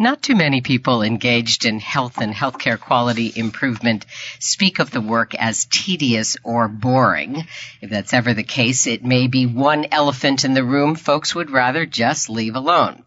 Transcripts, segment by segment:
Not too many people engaged in health and healthcare quality improvement speak of the work as tedious or boring. If that's ever the case, it may be one elephant in the room folks would rather just leave alone.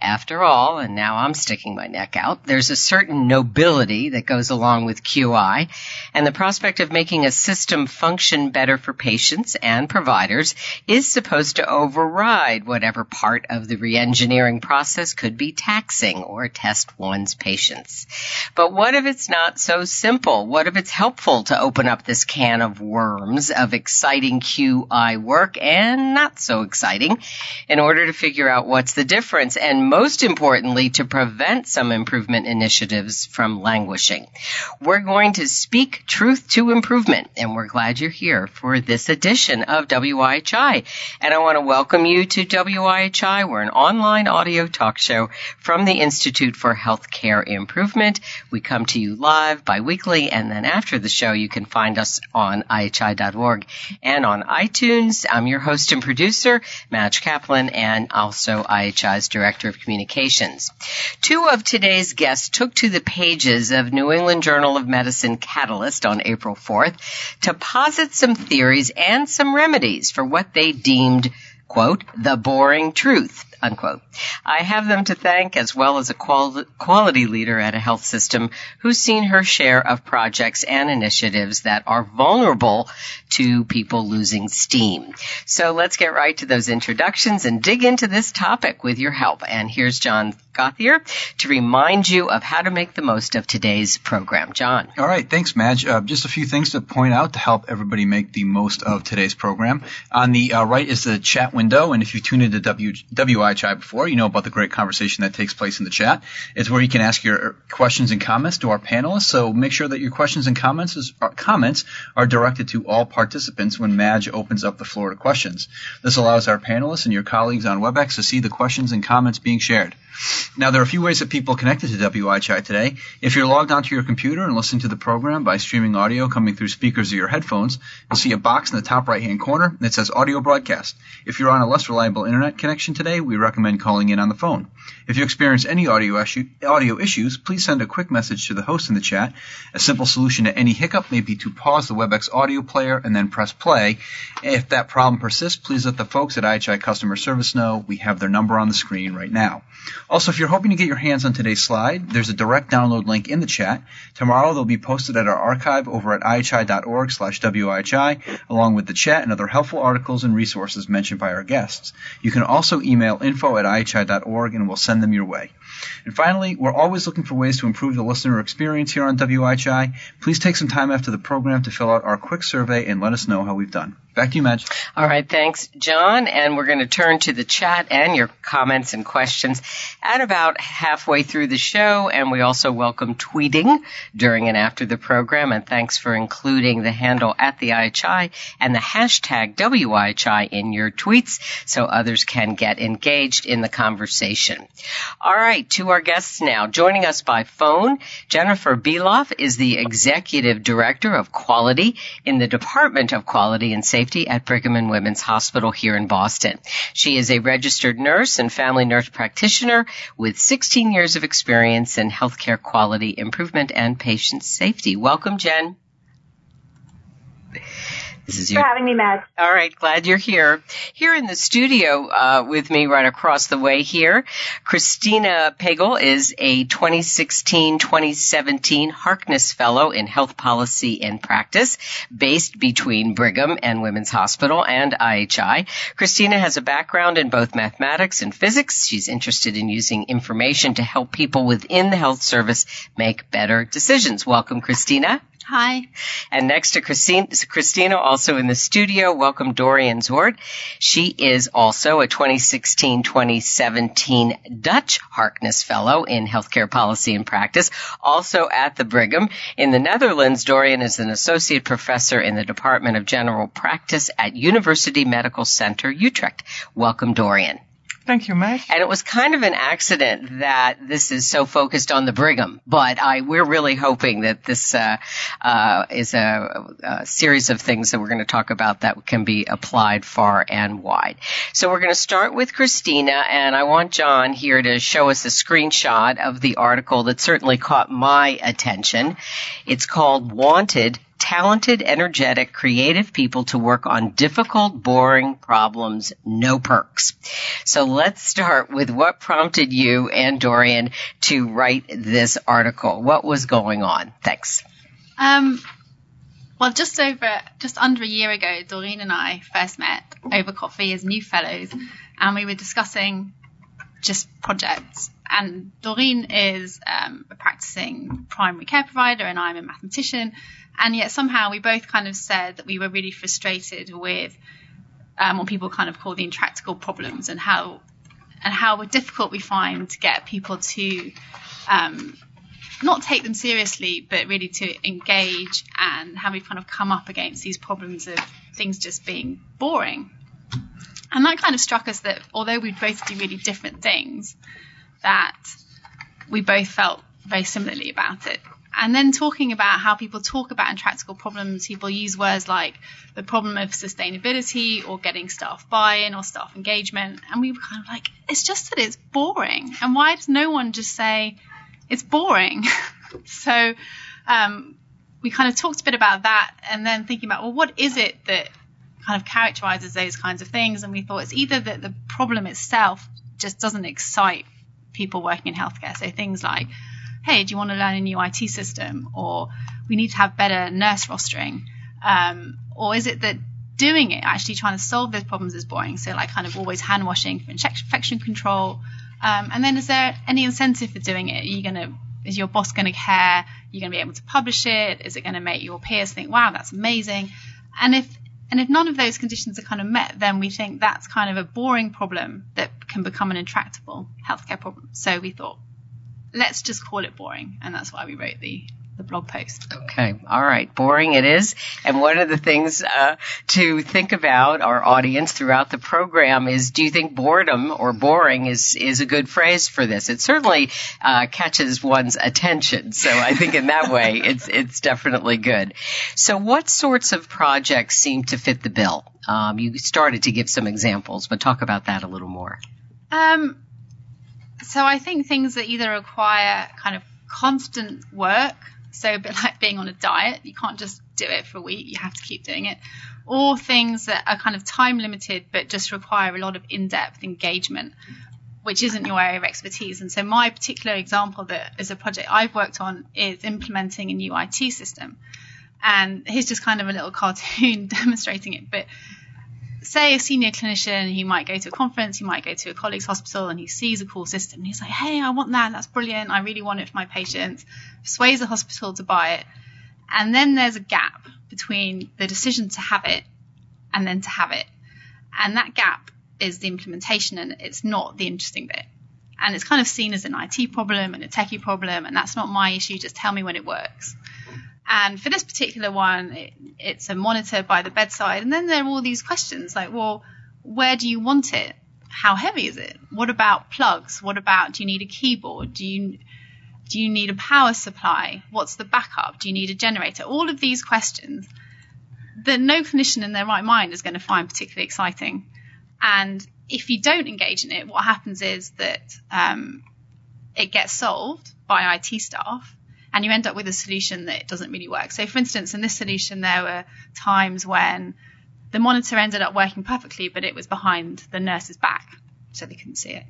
After all, and now I'm sticking my neck out, there's a certain nobility that goes along with QI, and the prospect of making a system function better for patients and providers is supposed to override whatever part of the reengineering process could be taxing or test one's patience. But what if it's not so simple? What if it's helpful to open up this can of worms of exciting QI work and not so exciting in order to figure out what's the difference and most importantly to prevent some improvement initiatives from languishing? We're going to speak truth to improvement and we're glad you're here for this edition of WIHI. And I want to welcome you to WIHI. We're an online audio talk show from the Institute Institute for Healthcare Improvement. We come to you live biweekly, and then after the show, you can find us on IHI.org and on iTunes. I'm your host and producer, Madge Kaplan, and also IHI's Director of Communications. Two of today's guests took to the pages of New England Journal of Medicine Catalyst on April 4th to posit some theories and some remedies for what they deemed quote, the boring truth, unquote. I have them to thank as well as a qual- quality leader at a health system who's seen her share of projects and initiatives that are vulnerable to people losing steam. So let's get right to those introductions and dig into this topic with your help. And here's John Gauthier to remind you of how to make the most of today's program. John. All right. Thanks, Madge. Uh, just a few things to point out to help everybody make the most of today's program. On the uh, right is the chat window. And if you tuned into w- WIHI before, you know about the great conversation that takes place in the chat. It's where you can ask your questions and comments to our panelists. So make sure that your questions and comments, is, uh, comments are directed to all participants when Madge opens up the floor to questions. This allows our panelists and your colleagues on WebEx to see the questions and comments being shared. Now, there are a few ways that people connected to WIHI today. If you're logged onto your computer and listening to the program by streaming audio coming through speakers or your headphones, you'll see a box in the top right hand corner that says audio broadcast. If you're on a less reliable internet connection today, we recommend calling in on the phone. If you experience any audio, issue, audio issues, please send a quick message to the host in the chat. A simple solution to any hiccup may be to pause the WebEx audio player and then press play. If that problem persists, please let the folks at IHI Customer Service know. We have their number on the screen right now. Also, if you're hoping to get your hands on today's slide, there's a direct download link in the chat. Tomorrow they'll be posted at our archive over at ihi.org slash WIHI, along with the chat and other helpful articles and resources mentioned by our guests. You can also email info at ihi.org and we'll send them your way. And finally, we're always looking for ways to improve the listener experience here on WIHI. Please take some time after the program to fill out our quick survey and let us know how we've done. Back to you, Madge. All right, thanks, John. And we're going to turn to the chat and your comments and questions at about halfway through the show. And we also welcome tweeting during and after the program. And thanks for including the handle at the IHI and the hashtag WIHI in your tweets so others can get engaged in the conversation. All right, to our guests now. Joining us by phone, Jennifer Beloff is the Executive Director of Quality in the Department of Quality and Safety Safety at Brigham and Women's Hospital here in Boston. She is a registered nurse and family nurse practitioner with 16 years of experience in healthcare quality improvement and patient safety. Welcome, Jen. This is your... for having me, Matt. All right, glad you're here. Here in the studio uh, with me, right across the way here, Christina Pagel is a 2016-2017 Harkness Fellow in Health Policy and Practice, based between Brigham and Women's Hospital and IHI. Christina has a background in both mathematics and physics. She's interested in using information to help people within the health service make better decisions. Welcome, Christina. Hi. And next to Christine, Christina, also in the studio, welcome Dorien Zwart. She is also a 2016-2017 Dutch Harkness Fellow in Healthcare Policy and Practice, also at the Brigham. In the Netherlands, Dorien is an associate professor in the Department of General Practice at University Medical Center, Utrecht. Welcome, Dorien. Thank you, Matt. And it was kind of an accident that this is so focused on the Brigham, but I we're really hoping that this uh, uh, is a, a, series of things that we're going to talk about that can be applied far and wide. So we're going to start with Christina, and I want John here to show us a screenshot of the article that certainly caught my attention. It's called "Wanted." Talented, energetic, creative people to work on difficult, boring problems, no perks. So let's start with what prompted you and Dorien to write this article. What was going on? Thanks. Um, well, just over, just under a year ago, Dorien and I first met over coffee as new fellows, and we were discussing just projects. And Dorien is um, a practicing primary care provider, and I'm a mathematician. And yet somehow we both kind of said that we were really frustrated with um, what people kind of call the intractable problems and how and how difficult we find to get people to um, not take them seriously, but really to engage and how we've kind of come up against these problems of things just being boring. And that kind of struck us that although we both do really different things, that we both felt very similarly about it. And then talking about how people talk about intractable problems, people use words like the problem of sustainability or getting staff buy-in or staff engagement. And we were kind of like, it's just that it's boring. And why does no one just say it's boring? so um, we kind of talked a bit about that and then thinking about, well, what is it that kind of characterizes those kinds of things? And we thought it's either that the problem itself just doesn't excite people working in healthcare. So things like hey, do you want to learn a new IT system? Or we need to have better nurse rostering? Um, or is it that doing it, actually trying to solve those problems is boring? So, like, kind of always hand washing for infection control. Um, and then, is there any incentive for doing it? Are you going to is your boss going to care? Are you going to be able to publish it? Is it going to make your peers think, wow, that's amazing? And if and if none of those conditions are kind of met, then we think that's kind of a boring problem that can become an intractable healthcare problem. So we thought, let's just call it boring. And that's why we wrote the the blog post. Okay. All right. Boring it is. And one of the things uh, to think about our audience throughout the program is do you think boredom or boring is, is a good phrase for this? It certainly uh, catches one's attention. So I think in that way it's, it's definitely good. So what sorts of projects seem to fit the bill? Um, you started to give some examples, but talk about that a little more. Um, so I think things that either require kind of constant work, so a bit like being on a diet, you can't just do it for a week, you have to keep doing it, or things that are kind of time limited but just require a lot of in depth engagement, which isn't your area of expertise. And so my particular example that is a project I've worked on is implementing a new IT system. And here's just kind of a little cartoon demonstrating it. But say a senior clinician, he might go to a conference, he might go to a colleague's hospital and he sees a cool system. And he's like, hey, I want that. That's brilliant. I really want it for my patients. Persuades the hospital to buy it. And then there's a gap between the decision to have it and then to have it. And that gap is the implementation and it's not the interesting bit. And it's kind of seen as an IT problem and a techie problem. And that's not my issue. Just tell me when it works. And for this particular one, it, it's a monitor by the bedside. And then there are all these questions like, well, where do you want it? How heavy is it? What about plugs? What about do you need a keyboard? Do you do you need a power supply? What's the backup? Do you need a generator? All of these questions that no clinician in their right mind is going to find particularly exciting. And if you don't engage in it, what happens is that um, it gets solved by IT staff and you end up with a solution that doesn't really work. So, for instance, in this solution, there were times when the monitor ended up working perfectly, but it was behind the nurse's back, so they couldn't see it.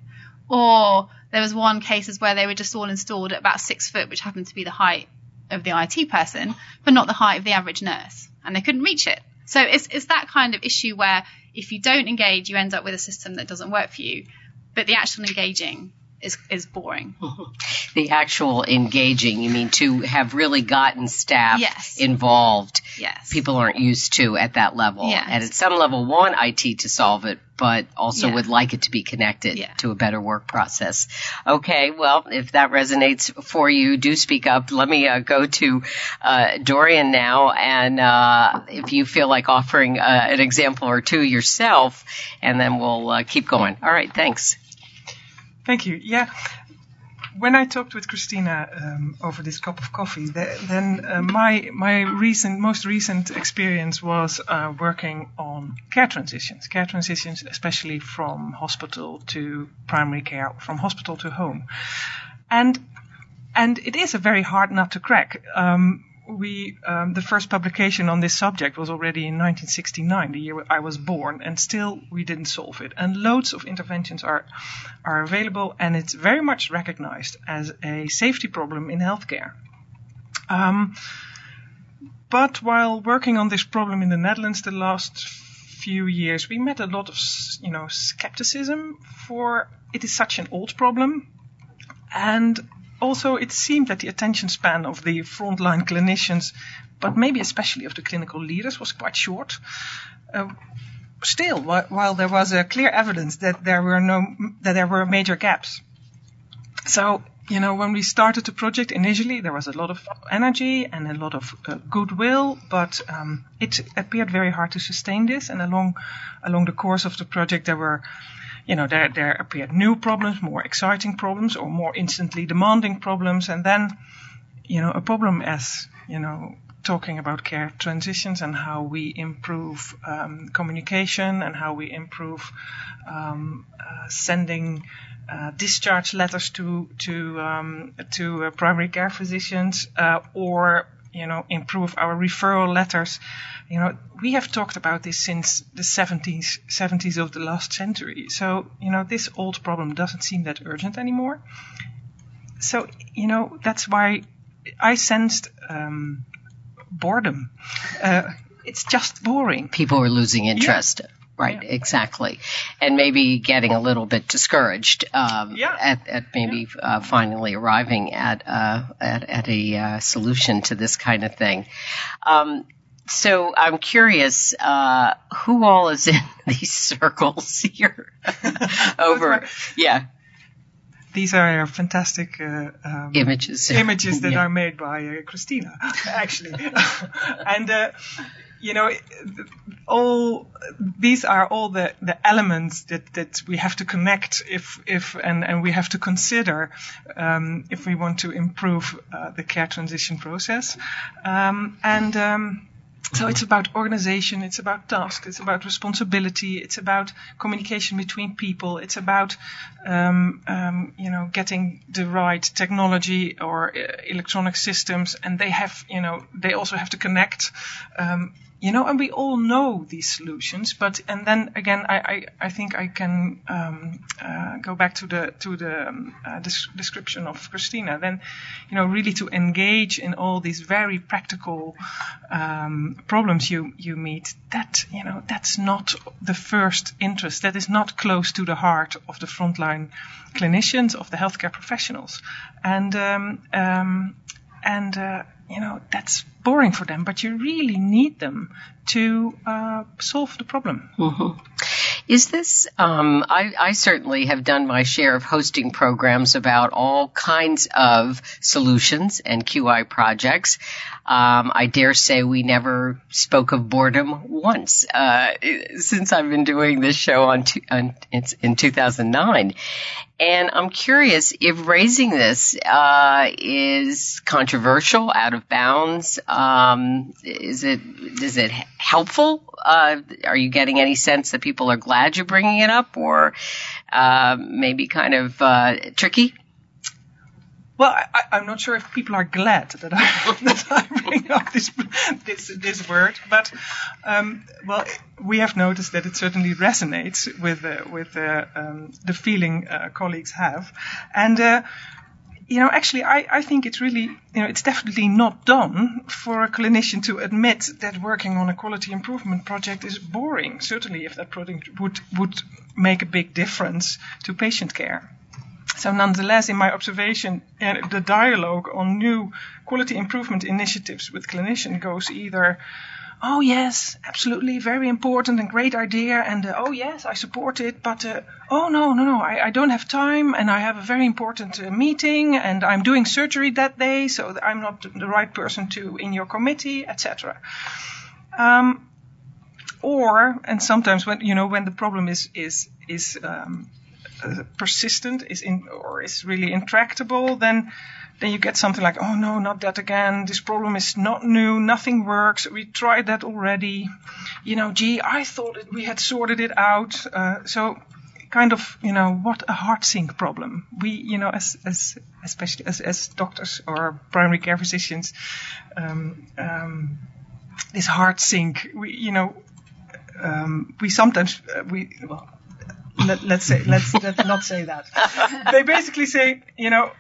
Or there was one cases where they were just all installed at about six foot, which happened to be the height of the IT person, but not the height of the average nurse, and they couldn't reach it. So it's, it's that kind of issue where if you don't engage, you end up with a system that doesn't work for you. But the actual engaging is is boring. the actual engaging, you mean to have really gotten staff yes. involved. Yes. People aren't used to at that level. Yes. And at some level want IT to solve it, but also yeah. would like it to be connected yeah. to a better work process. Okay, well, if that resonates for you, do speak up. Let me uh, go to uh, Dorien now, and uh, if you feel like offering uh, an example or two yourself, and then we'll uh, keep going. All right, thanks. Thank you. Yeah. When I talked with Christina um, over this cup of coffee, th- then uh, my my recent, most recent experience was uh, working on care transitions, care transitions, especially from hospital to primary care, from hospital to home, and and it is a very hard nut to crack. Um, we um, the first publication on this subject was already in 1969, the year I was born, and still we didn't solve it. And loads of interventions are are available, and it's very much recognized as a safety problem in healthcare. Um, but while working on this problem in the Netherlands the last few years, we met a lot of you know skepticism for it is such an old problem, and also, it seemed that the attention span of the frontline clinicians, but maybe especially of the clinical leaders, was quite short. Uh, still, while there was a clear evidence that there were no that there were major gaps. So, you know, when we started the project initially, there was a lot of energy and a lot of uh, goodwill, but um, it appeared very hard to sustain this. And along along the course of the project, there were you know, there, there appeared new problems, more exciting problems, or more instantly demanding problems. And then, you know, a problem as, you know, talking about care transitions and how we improve um, communication and how we improve um, uh, sending uh, discharge letters to to um, to uh, primary care physicians uh, or you know, improve our referral letters. You know, we have talked about this since the 70s, 70s of the last century. So, you know, this old problem doesn't seem that urgent anymore. So, you know, that's why I sensed um, boredom. Uh, it's just boring. People are losing interest. Yeah. Right, yeah. exactly, and maybe getting a little bit discouraged um, yeah. at, at, maybe yeah. uh, finally arriving at uh, at, at, a uh, solution to this kind of thing. Um, so I'm curious, uh, who all is in these circles here? Over, yeah. These are fantastic uh, um, images. Images that are made by uh, Christina, actually, and you know, all these are all the, the elements that, that we have to connect if, if, and, and we have to consider, um, if we want to improve uh, the care transition process. Um, and, um, so it's about organization, it's about task, it's about responsibility, it's about communication between people, it's about um, um, you know getting the right technology or uh, electronic systems, and they have you know they also have to connect. Um, you know, and we all know these solutions, but and then again, I I, I think I can um, uh, go back to the to the um, uh, description of Christina. Then, you know, really to engage in all these very practical um, problems you you meet. That you know, that's not the first interest. That is not close to the heart of the frontline clinicians of the healthcare professionals, and um, um, and uh, you know that's boring for them, but you really need them to uh, solve the problem. Mm-hmm. Is this, um, I, I, certainly have done my share of hosting programs about all kinds of solutions and QI projects. Um, I dare say we never spoke of boredom once uh, since I've been doing this show on, on in 2009. And I'm curious if raising this uh, is controversial, out of bounds. Um, is it is it helpful? Uh, are you getting any sense that people are glad you're bringing it up, or uh, maybe kind of uh, tricky? Well, I, am not sure if people are glad that I, that I bring up this this this word, but um, well, we have noticed that it certainly resonates with uh, with uh, um, the feeling uh, colleagues have, and uh, you know, actually, I, I think it's really, you know, it's definitely not done for a clinician to admit that working on a quality improvement project is boring. Certainly, if that project would would make a big difference to patient care. So nonetheless, in my observation, uh, the dialogue on new quality improvement initiatives with clinicians goes either, oh yes, absolutely, very important and great idea, and uh, oh yes, I support it, but uh, oh no, no, no, I, I, don't have time, and I have a very important uh, meeting, and I'm doing surgery that day, so I'm not the right person to in your committee, etc. Um, or and sometimes when you know when the problem is is is um, persistent, is in or is really intractable, then then you get something like, oh no, not that again. This problem is not new. Nothing works. We tried that already. You know, gee, I thought it, we had sorted it out. Uh, so kind of, you know, what a heart sink problem. We, you know, as, as, especially as, as doctors or primary care physicians, um, um, this heart sink, we, you know, um, we sometimes, uh, we, well, let, us say, let's, let's not say that. they basically say, you know,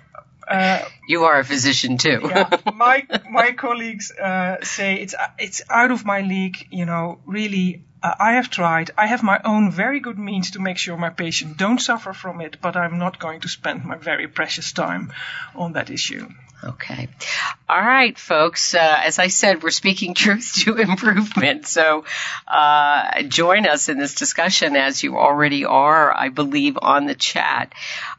uh, you are a physician too. yeah, my my colleagues uh, say it's it's out of my league. You know, really, uh, I have tried. I have my own very good means to make sure my patients don't suffer from it, but I'm not going to spend my very precious time on that issue. Okay. All right, folks. Uh, as I said, we're speaking truth to improvement. So uh, join us in this discussion as you already are, I believe, on the chat.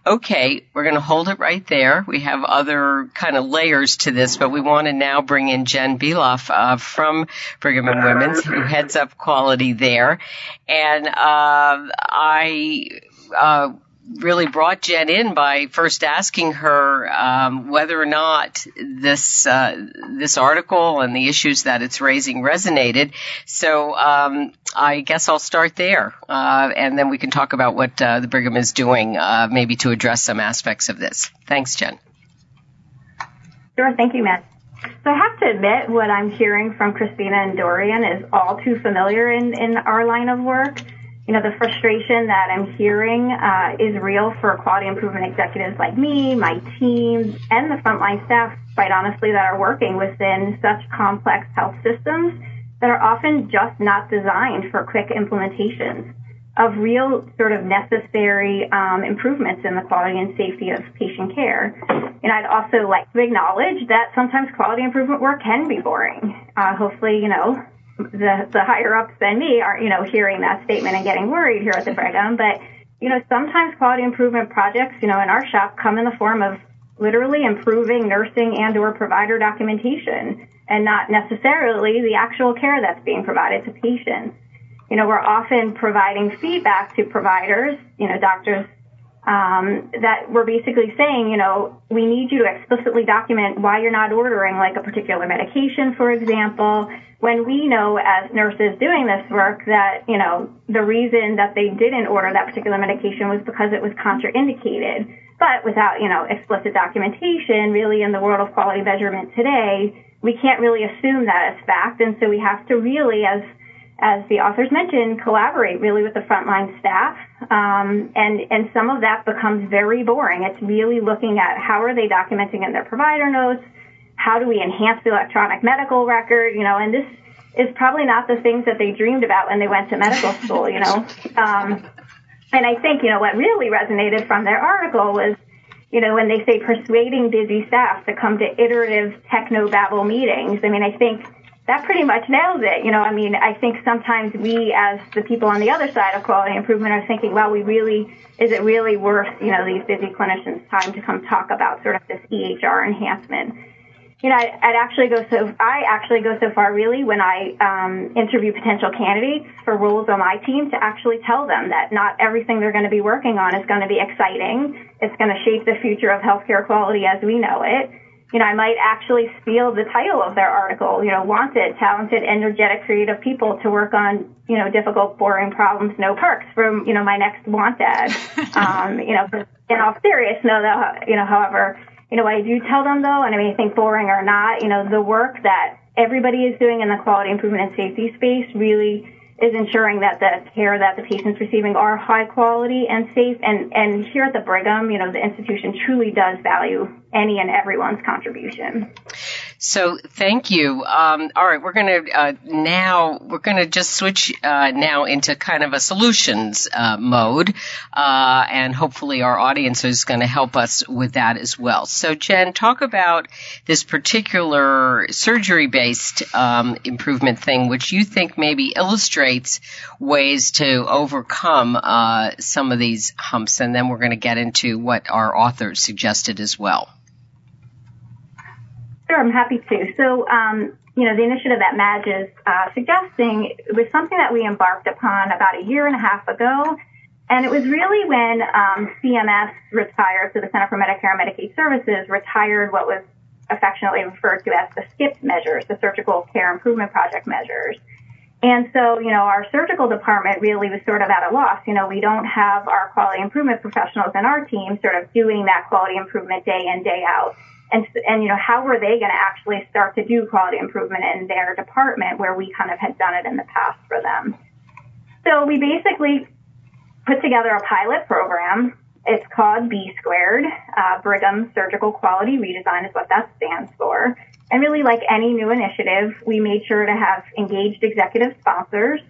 Okay, we're going to hold it right there. We have other kind of layers to this, but we want to now bring in Jen Beloff uh, from Brigham and Women's, who heads up quality there. And uh, I uh, really brought Jen in by first asking her um, whether or not this uh, this article and the issues that it's raising resonated. So um, I guess I'll start there, uh, and then we can talk about what uh, the Brigham is doing, uh, maybe to address some aspects of this. Thanks, Jen. Sure. Thank you, Matt. So I have to admit, what I'm hearing from Christina and Dorien is all too familiar in, in our line of work. You know, the frustration that I'm hearing uh, is real for quality improvement executives like me, my team, and the frontline staff, quite honestly, that are working within such complex health systems that are often just not designed for quick implementations of real sort of necessary um, improvements in the quality and safety of patient care. And I'd also like to acknowledge that sometimes quality improvement work can be boring. Uh, hopefully, you know, the the higher ups than me aren't, you know hearing that statement and getting worried here at the Brigham. But you know sometimes quality improvement projects you know in our shop come in the form of literally improving nursing and or provider documentation and not necessarily the actual care that's being provided to patients. You know, we're often providing feedback to providers, you know, doctors um, that we're basically saying, you know, we need you to explicitly document why you're not ordering like a particular medication, for example, when we know as nurses doing this work that, you know, the reason that they didn't order that particular medication was because it was contraindicated. But without, you know, explicit documentation, really in the world of quality measurement today, we can't really assume that as fact. And so we have to really, as as the authors mentioned, collaborate really with the frontline staff. Um, and, and some of that becomes very boring. It's really looking at how are they documenting in their provider notes? How do we enhance the electronic medical record? You know, and this is probably not the things that they dreamed about when they went to medical school, you know. Um, and I think, you know, what really resonated from their article was, you know, when they say persuading busy staff to come to iterative techno babble meetings. I mean, I think that pretty much nails it. You know, I mean, I think sometimes we, as the people on the other side of quality improvement, are thinking, well, we really, is it really worth, you know, these busy clinicians' time to come talk about sort of this EHR enhancement? You know, I'd actually go so, I actually go so far really when I um, interview potential candidates for roles on my team to actually tell them that not everything they're going to be working on is going to be exciting. It's going to shape the future of healthcare quality as we know it you know, I might actually steal the title of their article, you know, wanted, talented, energetic, creative people to work on, you know, difficult, boring problems, no perks from, you know, my next want ad. um, you know, in all seriousness, no, though, you know, however, you know, I do tell them though, and I mean, I think boring or not, you know, the work that everybody is doing in the quality improvement and safety space really is ensuring that the care that the patient's receiving are high quality and safe. And, and here at the Brigham, you know, the institution truly does value any and everyone's contribution. So thank you. Um, all right, we're going to uh, now we're going to just switch uh, now into kind of a solutions uh, mode, uh, and hopefully our audience is going to help us with that as well. So Jen, talk about this particular surgery-based um, improvement thing, which you think maybe illustrates ways to overcome uh, some of these humps, and then we're going to get into what our authors suggested as well. Sure, I'm happy to. So, um, you know, the initiative that Madge is uh, suggesting was something that we embarked upon about a year and a half ago And it was really when um, CMS retired, so the Center for Medicare and Medicaid Services retired what was affectionately referred to as the SCIP measures, the Surgical Care Improvement Project measures. And so, you know, our surgical department really was sort of at a loss. You know, we don't have our quality improvement professionals in our team sort of doing that quality improvement day in, day out. And, and, you know, how were they going to actually start to do quality improvement in their department where we kind of had done it in the past for them? So we basically put together a pilot program. It's called B squared. Uh, Brigham Surgical Quality Redesign is what that stands for. And really, like any new initiative, we made sure to have engaged executive sponsors,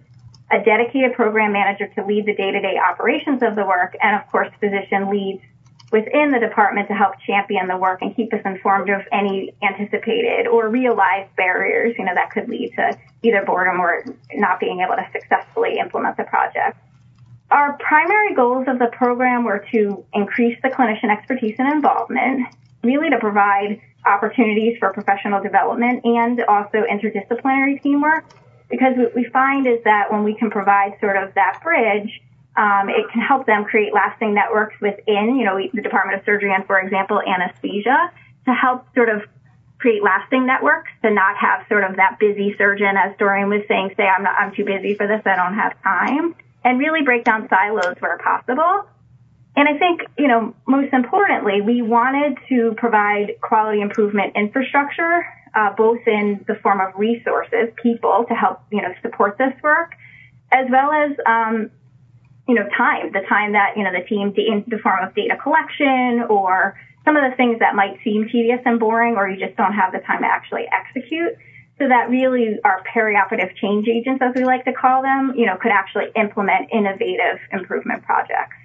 a dedicated program manager to lead the day-to-day operations of the work, and of course, physician leads within the department to help champion the work and keep us informed of any anticipated or realized barriers, you know, that could lead to either boredom or not being able to successfully implement the project. Our primary goals of the program were to increase the clinician expertise and involvement, really to provide opportunities for professional development and also interdisciplinary teamwork. Because what we find is that when we can provide sort of that bridge, um, it can help them create lasting networks within, you know, the Department of Surgery and, for example, anesthesia to help sort of create lasting networks to not have sort of that busy surgeon, as Dorien was saying, say, I'm not, I'm too busy for this, I don't have time, and really break down silos where possible. And I think, you know, most importantly, we wanted to provide quality improvement infrastructure, uh, both in the form of resources, people to help, you know, support this work, as well as, um, you know, time, the time that, you know, the team in the form of data collection or some of the things that might seem tedious and boring or you just don't have the time to actually execute. So that really our perioperative change agents, as we like to call them, you know, could actually implement innovative improvement projects.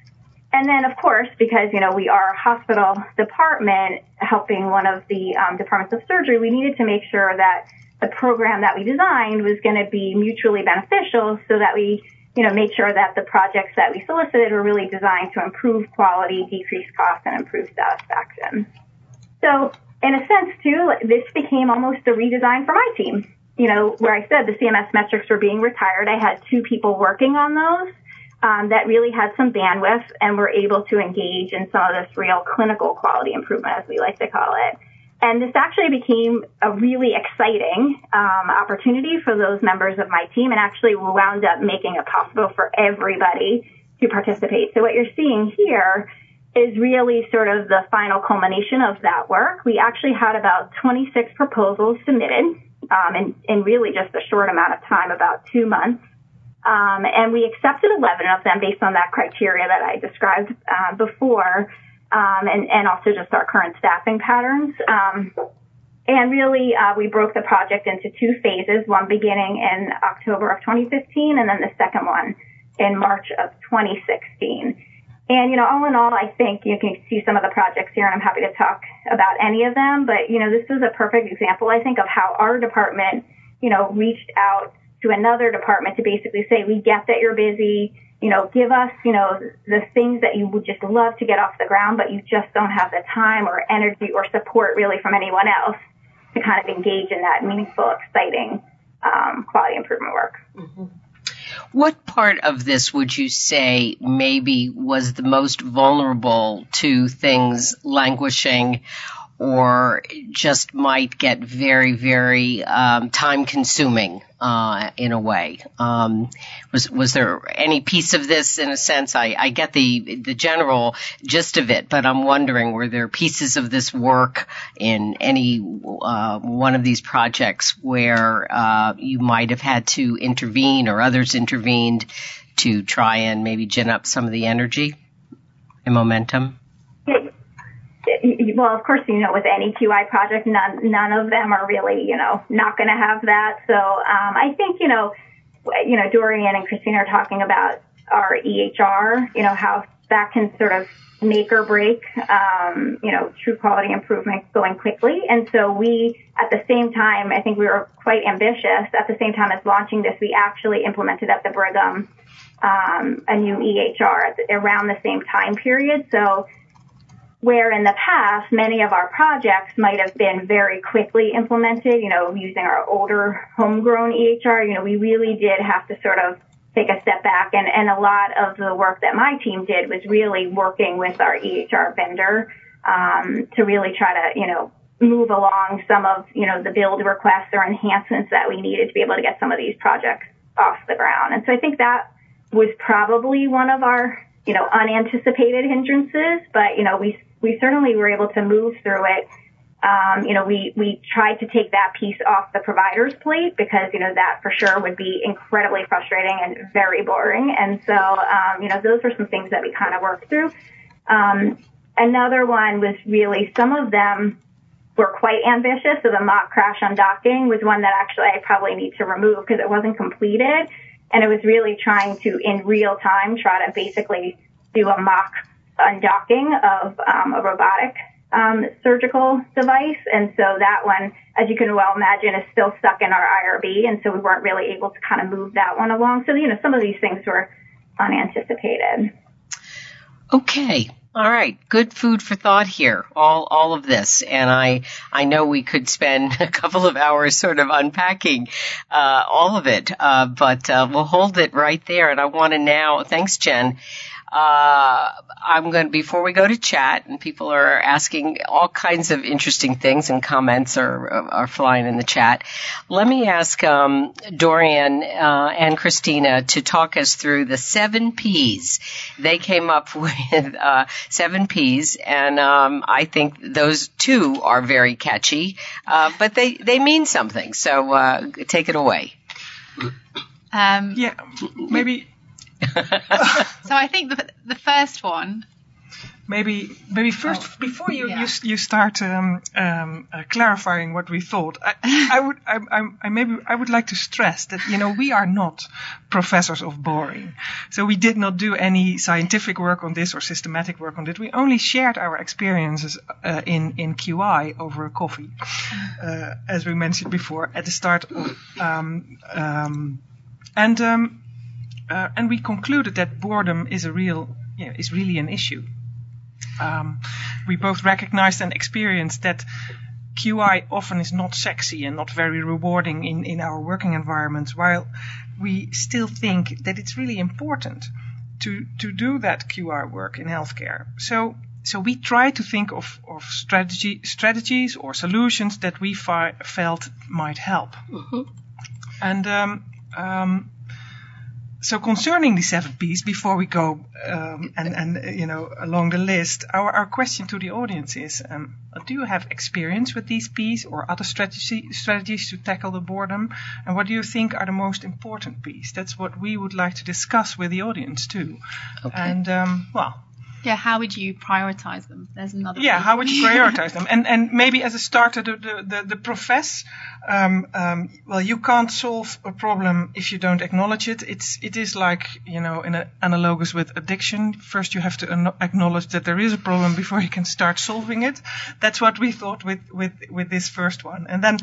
And then, of course, because, you know, we are a hospital department helping one of the um, departments of surgery, we needed to make sure that the program that we designed was going to be mutually beneficial so that we, you know, made sure that the projects that we solicited were really designed to improve quality, decrease costs, and improve satisfaction. So, in a sense, too, this became almost a redesign for my team. You know, where I said the CMS metrics were being retired, I had two people working on those um, that really had some bandwidth and were able to engage in some of this real clinical quality improvement, as we like to call it. And this actually became a really exciting um, opportunity for those members of my team and actually wound up making it possible for everybody to participate. So what you're seeing here is really sort of the final culmination of that work. We actually had about 26 proposals submitted um, in, in really just a short amount of time, about two months. Um, and we accepted 11 of them based on that criteria that I described uh, before, um, and, and, also just our current staffing patterns. Um, and really, uh, we broke the project into two phases, one beginning in October of 2015, and then the second one in March of 2016. And, you know, all in all, I think you can see some of the projects here, and I'm happy to talk about any of them. But, you know, this is a perfect example, I think, of how our department, you know, reached out to another department to basically say, we get that you're busy, you know, give us, you know, the things that you would just love to get off the ground, but you just don't have the time or energy or support really from anyone else to kind of engage in that meaningful, exciting um, quality improvement work. Mm-hmm. What part of this would you say maybe was the most vulnerable to things languishing or just might get very, very um, time consuming uh, in a way. Um, was was there any piece of this, in a sense? I, I get the the general gist of it, but I'm wondering were there pieces of this work in any uh, one of these projects where uh, you might have had to intervene or others intervened to try and maybe gin up some of the energy and momentum? Well, of course, you know, with any QI project, none, none of them are really, you know, not going to have that. So, um, I think, you know, you know, Dorien and Christina are talking about our EHR, you know, how that can sort of make or break, um, you know, true quality improvement going quickly. And so we, at the same time, I think we were quite ambitious. At the same time as launching this, we actually implemented at the Brigham um, a new EHR the, around the same time period. So where in the past many of our projects might have been very quickly implemented, you know, using our older homegrown EHR, you know, we really did have to sort of take a step back. And, and a lot of the work that my team did was really working with our EHR vendor um, to really try to, you know, move along some of, you know, the build requests or enhancements that we needed to be able to get some of these projects off the ground. And so I think that was probably one of our, you know, unanticipated hindrances, but, you know, we, we certainly were able to move through it. Um, you know, we, we tried to take that piece off the provider's plate because, you know, that for sure would be incredibly frustrating and very boring. And so, um, you know, those were some things that we kind of worked through. Um, another one was really some of them were quite ambitious. So the mock crash undocking was one that actually I probably need to remove because it wasn't completed. And it was really trying to, in real time, try to basically do a mock undocking of um, a robotic um, surgical device. And so that one, as you can well imagine, is still stuck in our IRB. And so we weren't really able to kind of move that one along. So, you know, some of these things were unanticipated. Okay. All right, good food for thought here. All all of this, and I I know we could spend a couple of hours sort of unpacking uh, all of it, uh, but uh, we'll hold it right there. And I want to now, thanks, Jen. Uh, I'm going to, before we go to chat, and people are asking all kinds of interesting things and comments are, are flying in the chat. Let me ask, um, Dorien, uh, and Christina to talk us through the seven P's. They came up with, uh, seven P's, and, um, I think those two are very catchy, uh, but they, they mean something. So, uh, take it away. Um, yeah, maybe so I think the the first one. Maybe maybe first oh, before you, yeah. you you start um, um, uh, clarifying what we thought, I, I would I, I, I, maybe I would like to stress that you know we are not professors of boring, so we did not do any scientific work on this or systematic work on it. We only shared our experiences uh, in in QI over a coffee, uh, as we mentioned before at the start of um, um and um, uh, and we concluded that boredom is a real, you know, is really an issue. Um, we both recognized and experienced that QI often is not sexy and not very rewarding in, in our working environments, while we still think that it's really important to, to do that QI work in healthcare. So, so we try to think of, of strategy, strategies or solutions that we fi- felt might help. Mm-hmm. And um, um, so concerning the seven P's, before we go um, and, and you know along the list, our, our question to the audience is: um, Do you have experience with these P's or other strategy, strategies to tackle the boredom? And what do you think are the most important P's? That's what we would like to discuss with the audience too. Okay. And um, well, yeah, how would you prioritize them? There's another. Yeah, how would you prioritize them? And and maybe as a starter, the the the, the profess. Um, um, well, you can't solve a problem if you don't acknowledge it. It's it is like you know in a, analogous with addiction. First, you have to acknowledge that there is a problem before you can start solving it. That's what we thought with with with this first one, and then.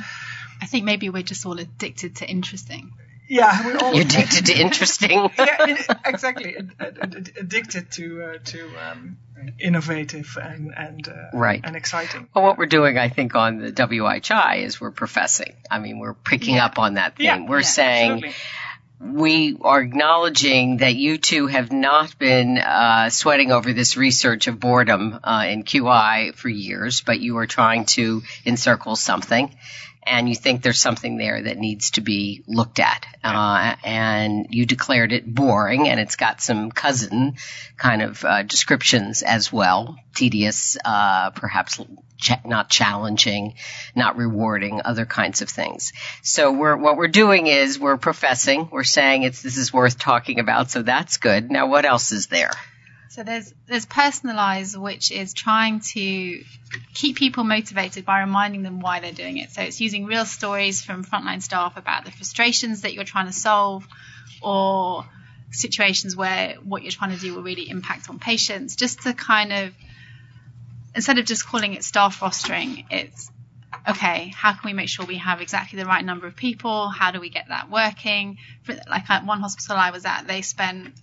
I think maybe we're just all addicted to interesting. Yeah, we're all You're addicted to interesting. yeah, exactly. Addicted to uh, to um, innovative and and uh, right. and exciting. Well, what we're doing, I think, on the WIHI is we're professing. I mean, we're picking yeah. up on that thing. Yeah. We're yeah, saying. Absolutely we are acknowledging that you two have not been uh, sweating over this research of boredom uh, in QI for years, but you are trying to encircle something and you think there's something there that needs to be looked at. Uh, and you declared it boring, and it's got some cousin kind of uh, descriptions as well. Tedious, uh, perhaps ch- not challenging, not rewarding, other kinds of things. So we're, what we're doing is we're professing, we're saying it's, this is worth talking about, so that's good. Now what else is there? So there's there's personalize, which is trying to keep people motivated by reminding them why they're doing it. So it's using real stories from frontline staff about the frustrations that you're trying to solve, or situations where what you're trying to do will really impact on patients. Just to kind of instead of just calling it staff rostering, it's okay, how can we make sure we have exactly the right number of people? How do we get that working? For, like at one hospital I was at, they spent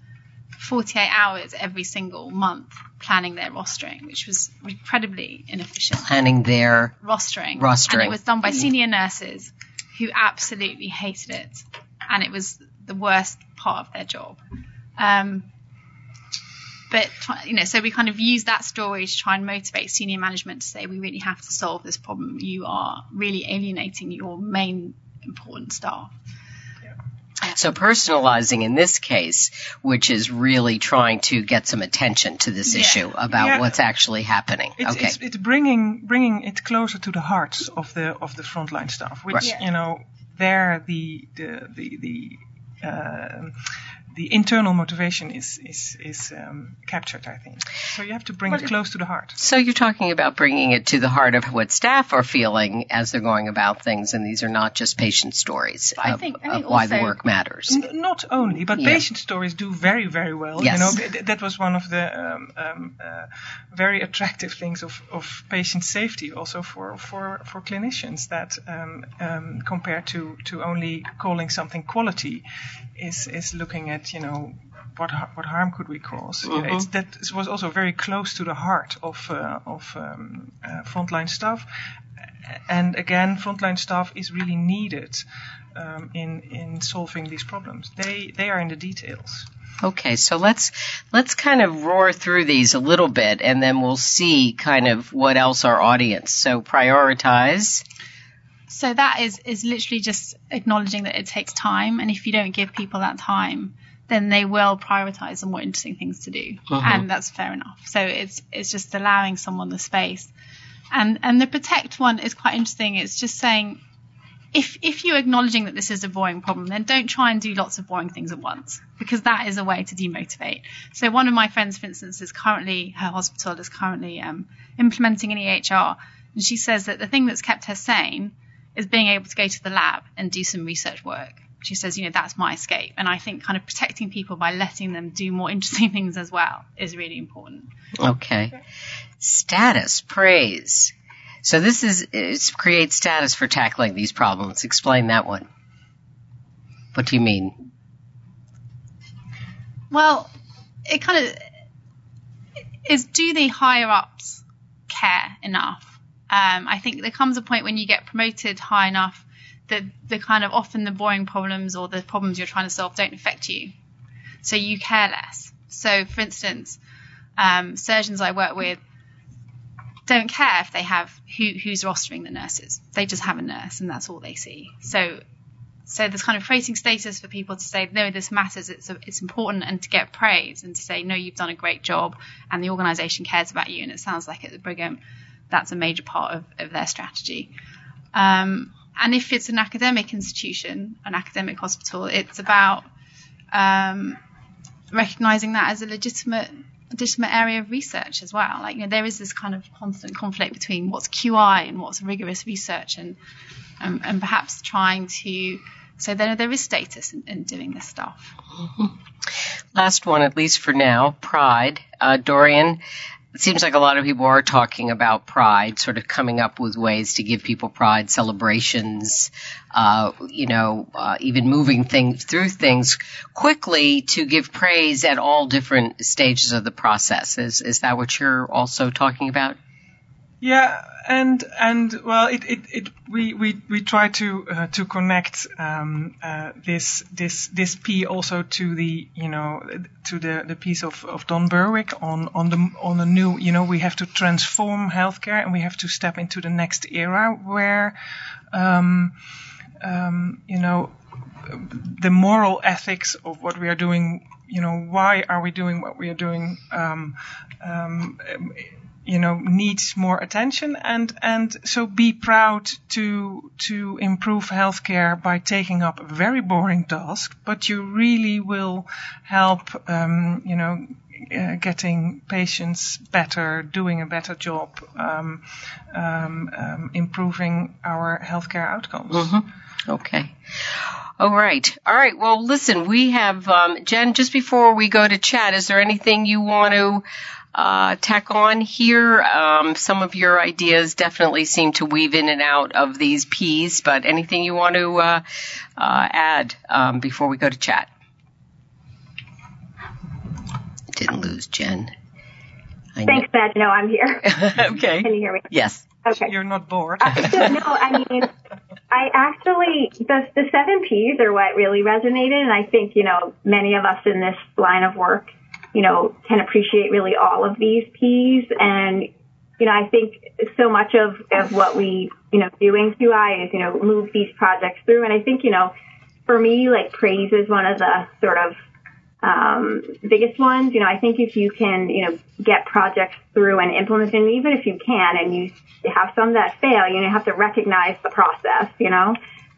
48 hours every single month planning their rostering, which was incredibly inefficient. Planning their rostering. Rostering. And it was done by senior nurses who absolutely hated it. And it was the worst part of their job. Um, but you know, so we kind of use that story to try and motivate senior management to say we really have to solve this problem. You are really alienating your main important staff. So personalizing in this case, which is really trying to get some attention to this Yeah. issue about Yeah. what's actually happening. It's, okay. it's, it's bringing bringing it closer to the hearts of the of the frontline staff, which Right. Yeah. you know, there the the the the, uh, the internal motivation is is is um, captured. I think so. You have to bring Well, it close to the heart. So you're talking about bringing it to the heart of what staff are feeling as they're going about things, and these are not just patient stories I of, think- of why the work matters. N- Not only, but Yeah. patient stories do very, very well. Yes. You know, that was one of the um, um, uh, very attractive things of, of patient safety, also for for, for clinicians. That um, um, compared to, to only calling something quality, is is looking at you know what what harm could we cause. You know, it's, that was also very close to the heart of uh, of um, uh, frontline staff. And again, frontline staff is really needed um, in in solving these problems. They they are in the details. Okay, so let's let's kind of roar through these a little bit, and then we'll see kind of what else our audience. So prioritize. So that is is literally just acknowledging that it takes time, and if you don't give people that time, then they will prioritize the more interesting things to do, and that's fair enough. So it's it's just allowing someone the space, and and the protect one is quite interesting. It's just saying. If, if you're acknowledging that this is a boring problem, then don't try and do lots of boring things at once because that is a way to demotivate. So one of my friends, for instance, is currently her hospital is currently um, implementing an EHR, and she says that the thing that's kept her sane is being able to go to the lab and do some research work. She says, you know, that's my escape. And I think kind of protecting people by letting them do more interesting things as well is really important. Okay. Status, praise. So this is it's create status for tackling these problems. Explain that one. What do you mean? Well, it kind of is do the higher ups care enough? Um, I think there comes a point when you get promoted high enough that the kind of often the boring problems or the problems you're trying to solve don't affect you. So you care less. So, for instance, um, surgeons I work with don't care if they have who, who's rostering the nurses. They just have a nurse, and that's all they see. So, so there's kind of creating status for people to say, no, this matters. It's it's important, and to get praise and to say, no, you've done a great job, and the organisation cares about you. And it sounds like at the Brigham, that's a major part of, of their strategy. Um, and if it's an academic institution, an academic hospital, it's about um, recognizing that as a legitimate legitimate area of research as well. Like you know, there is this kind of constant conflict between what's QI and what's rigorous research, and um, and perhaps trying to so there there is status in, in doing this stuff. Last one, at least for now, pride. Uh, Dorien, it seems like a lot of people are talking about pride, sort of coming up with ways to give people pride, celebrations, uh, you know, uh, even moving things through things quickly to give praise at all different stages of the process. Is is that what you're also talking about? Yeah, and and well, it, it, it we, we, we try to uh, to connect um, uh, this this this P also to the you know to the, the piece of, of Don Berwick on on the on the new you know we have to transform healthcare and we have to step into the next era where um, um, you know the moral ethics of what we are doing you know why are we doing what we are doing um, um, you know needs more attention and and so be proud to to improve healthcare by taking up a very boring task but you really will help um, you know uh, getting patients better doing a better job um, um, um, improving our healthcare outcomes Okay. All right. All right. Well, listen, we have, um, Jen, just before we go to chat, is there anything you want to uh, tack on here? Um, some of your ideas definitely seem to weave in and out of these P's, but anything you want to uh, uh, add um, before we go to chat? Didn't lose Jen. I. Thanks, Matt. No, I'm here. okay. Can you hear me? Yes. Okay. you're not bored Uh, so, no, I mean, I actually, the, the seven P's are what really resonated. And I think, you know, many of us in this line of work, you know, can appreciate really all of these P's. And, you know, I think so much of, of what we, you know, do in QI is, you know, move these projects through. And I think, you know, for me, like praise is one of the sort of um, biggest ones. You know, I think if you can, you know, get projects through and implement them, even if you can, and you have some that fail, you know, you have to recognize the process, you know.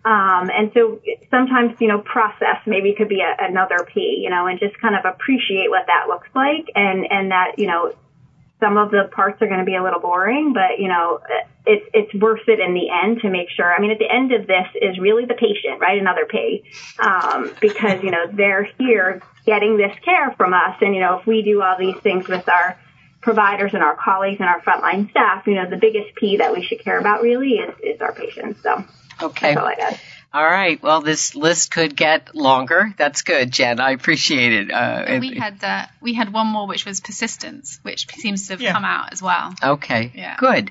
Um, and so sometimes, you know, process maybe could be a, another P, you know, and just kind of appreciate what that looks like and, and that, you know, some of the parts are going to be a little boring, but you know, it's, it's worth it in the end to make sure. I mean, at the end of this is really the patient, right? Another P, um, because, you know, they're here getting this care from us. And, you know, if we do all these things with our providers and our colleagues and our frontline staff, you know, the biggest P that we should care about really is, is our patients. So Okay. that's all I got. All right. Well, this list could get longer. That's good, Jen. I appreciate it. Uh, we had uh, we had one more, which was persistence, which seems to have Yeah. come out as well. okay. Yeah. Good.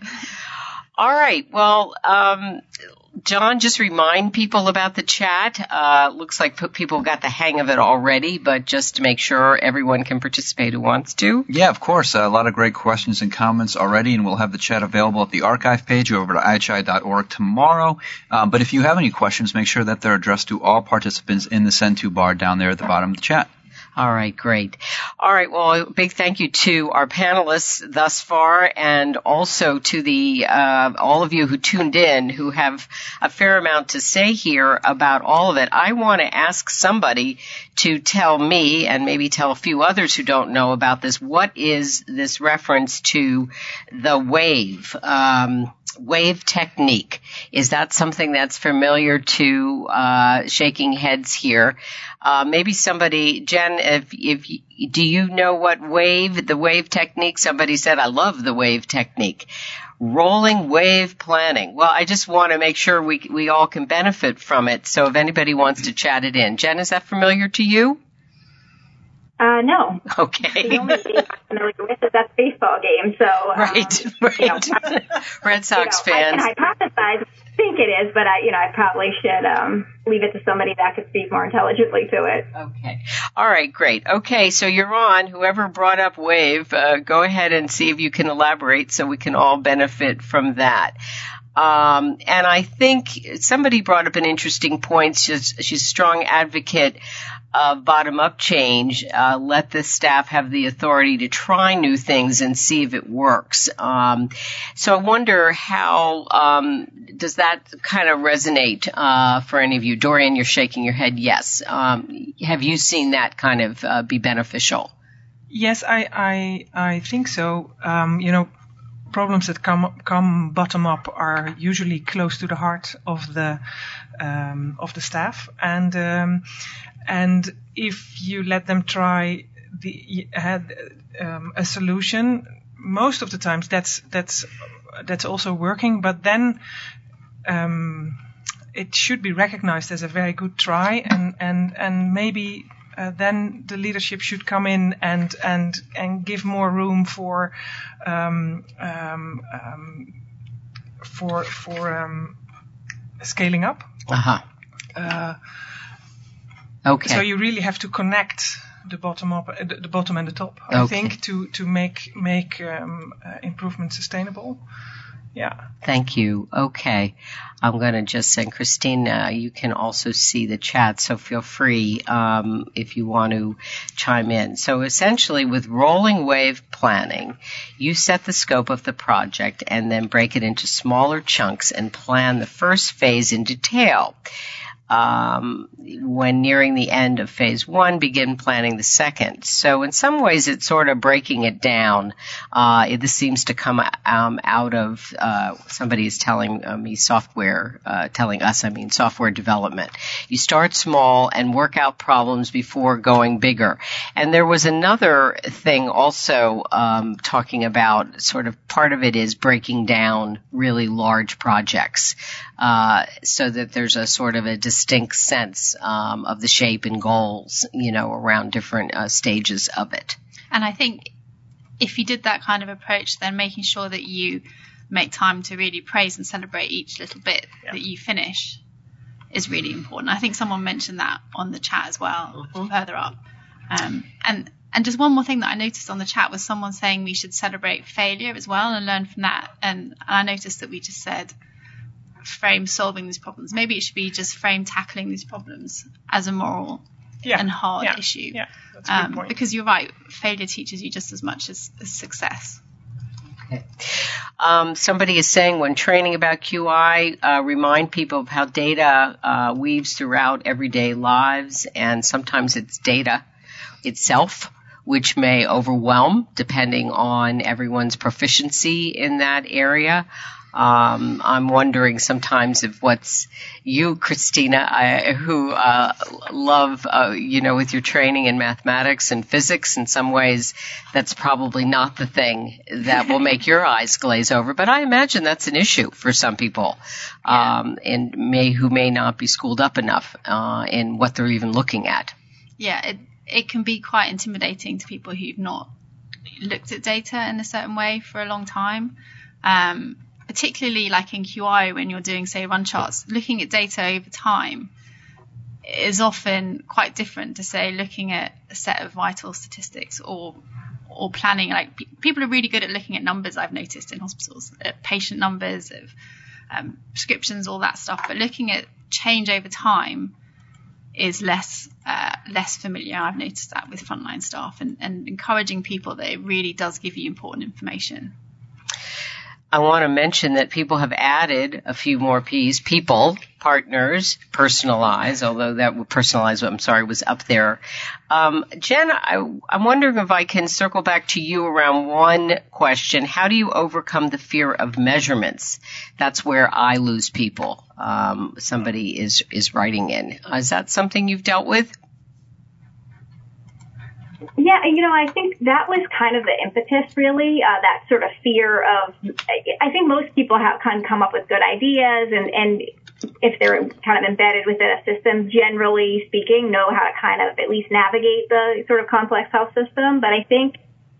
All right. Well, um, John, just remind people about the chat. Uh, looks like people got the hang of it already, but just to make sure everyone can participate who wants to. Yeah, of course. a lot of great questions and comments already, and we'll have the chat available at the archive page over to ihi.org tomorrow. Um, but if you have any questions, make sure that they're addressed to all participants in the send to bar down there at the bottom of the chat. All right, great. All right, well, a big thank you to our panelists thus far, and also to the uh, all of you who tuned in, who have a fair amount to say here about all of it. I want to ask somebody to tell me, and maybe tell a few others who don't know about this, what is this reference to the wave? Um, wave technique. Is that something that's familiar to uh, shaking heads here? Uh, maybe somebody, Jen, if if do you know what wave the wave technique? Somebody said, "I love the wave technique." Rolling wave planning. Well, I just want to make sure we we all can benefit from it. So if anybody wants to chat it in, Jen, is that familiar to you? Uh, no. Okay. The only game I'm familiar with is that baseball game. So, um, Right, You know, right. Red Sox you know, fans. I can hypothesize, think it is, but I, you know, I probably should um, leave it to somebody that could speak more intelligently to it. Okay. All right, great. Okay, so you're on. Whoever brought up Wave, uh, go ahead and see if you can elaborate so we can all benefit from that. Um, and I think somebody brought up an interesting point. She's, she's a strong advocate of bottom up change. Uh, let the staff have the authority to try new things and see if it works. Um, so I wonder how um, does that kind of resonate uh, for any of you? Dorien, you're shaking your head. Yes. Um, have you seen that kind of uh, be beneficial? Yes, I I I think so. Um, you know, problems that come come bottom up are usually close to the heart of the um, of the staff, and um, and if you let them try the had um, a solution, most of the times that's that's that's also working, but then. Um, it should be recognized as a very good try, and and and maybe uh, then the leadership should come in and and and give more room for um, um, um, for for um, scaling up. Uh-huh. Uh, Okay. So you really have to connect the bottom up, uh, the, bottom and the top. I Okay. think to to make make um, uh, improvement sustainable. Yeah. Thank you. Okay. I'm going to just send Christina, you can also see the chat, so feel free um, if you want to chime in. So essentially, with rolling wave planning, you set the scope of the project and then break it into smaller chunks and plan the first phase in detail. Um, when nearing the end of phase one, begin planning the second. So in some ways, it's sort of breaking it down. Uh, it, this seems to come um, out of uh, somebody is telling uh, me software, uh, telling us, I mean, software development. You start small and work out problems before going bigger. And there was another thing also um, talking about sort of part of it is breaking down really large projects uh, so that there's a sort of a distinct sense um, of the shape and goals, you know, around different uh, stages of it. And I think if you did that kind of approach, then making sure that you make time to really praise and celebrate each little bit Yeah. that you finish is really important. I think someone mentioned that on the chat as well, Mhm. further up. Um, and and just one more thing that I noticed on the chat was someone saying we should celebrate failure as well and learn from that. And, and I noticed that we just said frame solving these problems. Maybe it should be just frame tackling these problems as a moral Yeah. and hard yeah. issue. Yeah, that's a good Um, point. because you're right, failure teaches you just as much as, as success. Um, somebody is saying when training about QI, uh, remind people of how data uh, weaves throughout everyday lives, and sometimes it's data itself, which may overwhelm depending on everyone's proficiency in that area. Um, I'm wondering sometimes if what's you, Christina, I, who uh, love, uh, you know, with your training in mathematics and physics, in some ways, that's probably not the thing that will make your eyes glaze over. But I imagine that's an issue for some people, um, and may who may not be schooled up enough uh, in what they're even looking at. Yeah, it, it can be quite intimidating to people who've not looked at data in a certain way for a long time. Um, particularly like in QI when you're doing, say, run charts, looking at data over time is often quite different to say looking at a set of vital statistics or or planning. Like pe- people are really good at looking at numbers I've noticed in hospitals at patient numbers of um, prescriptions all that stuff. But looking at change over time is less uh, less familiar. I've noticed that with frontline staff and, and encouraging people that it really does give you important information I want to mention that people have added a few more P's. People, partners, personalize, although that would personalize, I'm sorry, was up there. Um, Jen, I, I'm wondering if I can circle back to you around one question. How do you overcome the fear of measurements? That's where I lose people. Um, somebody is, is writing in. Is that something you've dealt with? Yeah, you know, I think that was kind of the impetus, really. Uh, that sort of fear of. I think most people have kind of come up with good ideas, and and if they're kind of embedded within a system, generally speaking, know how to kind of at least navigate the sort of complex health system. But I think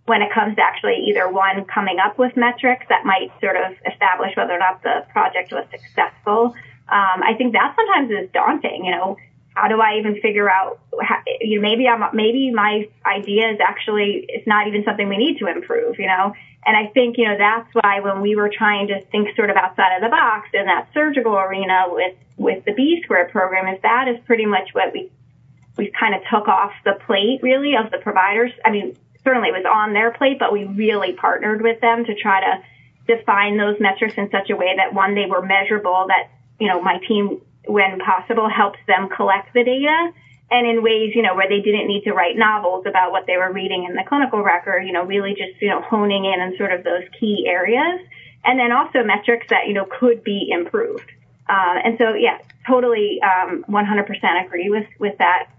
when it comes to actually either one coming up with metrics that might sort of establish whether or not the project was successful, um, I think that sometimes is daunting. You know, how do I even figure out? How, you know, maybe I'm maybe my idea is actually it's not even something we need to improve. You know, and I think you know that's why when we were trying to think sort of outside of the box in that surgical arena with with the B squared program, is that is pretty much what we we kind of took off the plate really of the providers. I mean, certainly it was on their plate, but we really partnered with them to try to define those metrics in such a way that one, they were measurable, that, you know, my team, when possible, helps them collect the data. And in ways, you know, where they didn't need to write novels about what they were reading in the clinical record, you know, really just, you know, honing in on sort of those key areas. And then also metrics that, you know, could be improved. Uh, and so, yeah, totally, um, 100% agree with, with that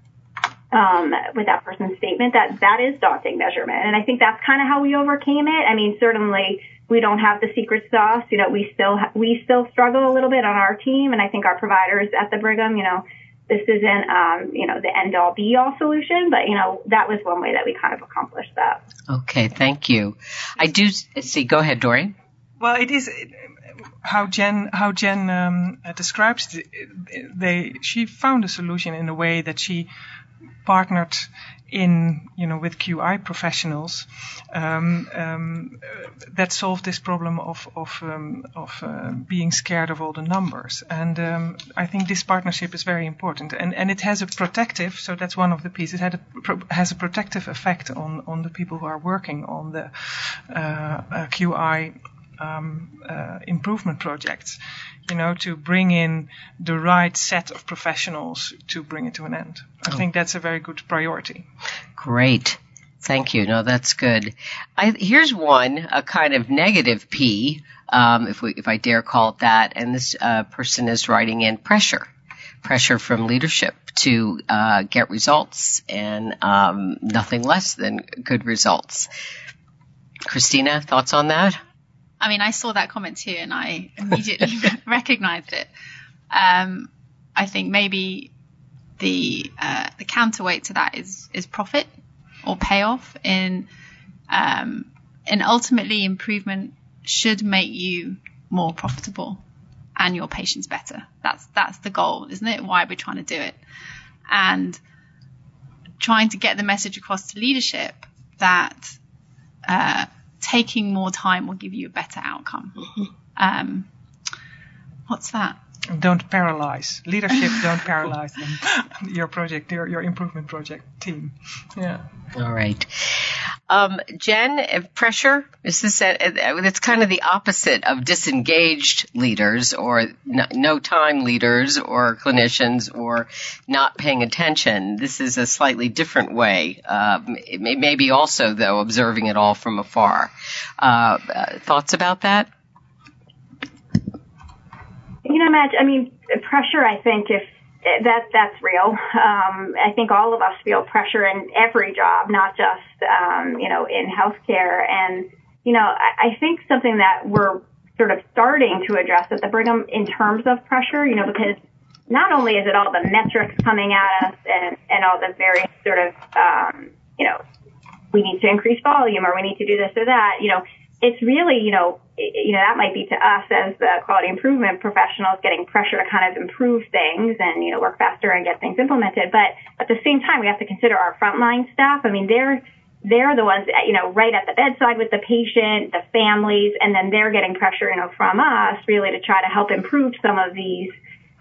um, with that person's statement that that is daunting measurement. And I think that's kind of how we overcame it. I mean, certainly we don't have the secret sauce. You know, we still, ha- we still struggle a little bit on our team. And I think our providers at the Brigham, you know, this isn't, um, you know, the end all be all solution, but you know, that was one way that we kind of accomplished that. Okay, thank you. I do see. Go ahead, Dory. Well, it is how Jen how Jen um, uh, describes it. They she found a solution in a way that she partnered in you know with QI professionals um, um, that solved this problem of of um, of uh, being scared of all the numbers. And um, I think this partnership is very important. And and it has a protective so that's one of the pieces it had a, has a protective effect on on the people who are working on the uh, uh, QI um, uh, improvement projects, you know, to bring in the right set of professionals to bring it to an end. I think that's a very good priority. Great. Thank you. No, that's good. I, here's one, a kind of negative P, um, if we, if I dare call it that. And this uh, person is writing in pressure, pressure from leadership to uh, get results, and um, nothing less than good results. Christina, thoughts on that? I mean, I saw that comment too, and I immediately recognized it. Um, I think maybe the uh, the counterweight to that is is profit or payoff in um, and ultimately improvement should make you more profitable and your patients better. That's that's the goal, isn't it? Why we're trying to do it. And trying to get the message across to leadership that uh, taking more time will give you a better outcome. Um, what's that? Don't paralyze. Leadership, don't paralyze them. Your project, your, your improvement project team. Yeah. All right. Um, Jen, pressure is this? It's kind of the opposite of disengaged leaders or no, time leaders or clinicians or not paying attention. This is a slightly different way. Um, may, maybe also though observing it all from afar. Uh, thoughts about that? You know, Matt. I mean, pressure. I think if that that's real. Um, I think all of us feel pressure in every job, not just um, you know in healthcare. And you know, I, I think something that we're sort of starting to address at the Brigham in terms of pressure, you know, because not only is it all the metrics coming at us and and all the various sort of um, you know we need to increase volume or we need to do this or that, you know, it's really, you know, you know, that might be to us as the quality improvement professionals getting pressure to kind of improve things and, you know, work faster and get things implemented. But at the same time, we have to consider our frontline staff. I mean, they're, they're the ones, you know, right at the bedside with the patient, the families, and then they're getting pressure, you know, from us really to try to help improve some of these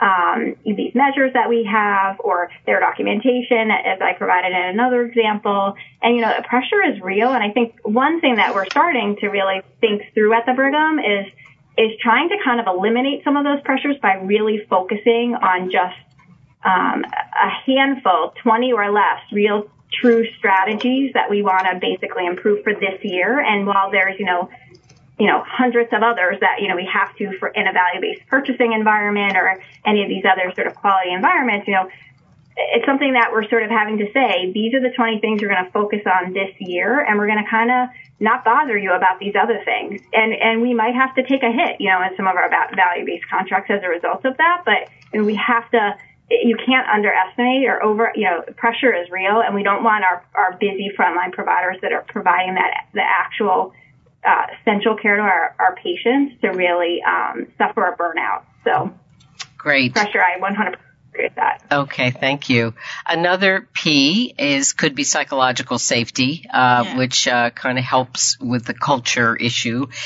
um, these measures that we have or their documentation, as I provided in another example. And, you know, the pressure is real. And I think one thing that we're starting to really think through at the Brigham is, is trying to kind of eliminate some of those pressures by really focusing on just um, a handful, 20 or less, real true strategies that we want to basically improve for this year. And while there's, you know, you know, hundreds of others that, you know, we have to for in a value-based purchasing environment or any of these other sort of quality environments, you know, it's something that we're sort of having to say, these are the 20 things you're going to focus on this year, and we're going to kind of not bother you about these other things. And, and we might have to take a hit, you know, in some of our value-based contracts as a result of that, but and we have to, you can't underestimate or over, you know, pressure is real, and we don't want our, our busy frontline providers that are providing that, the actual uh, essential care to our, our patients to really um, suffer a burnout. So, great pressure. I 100 agree with that. Okay, thank you. Another P is could be psychological safety, uh, yeah. which uh, kind of helps with the culture issue.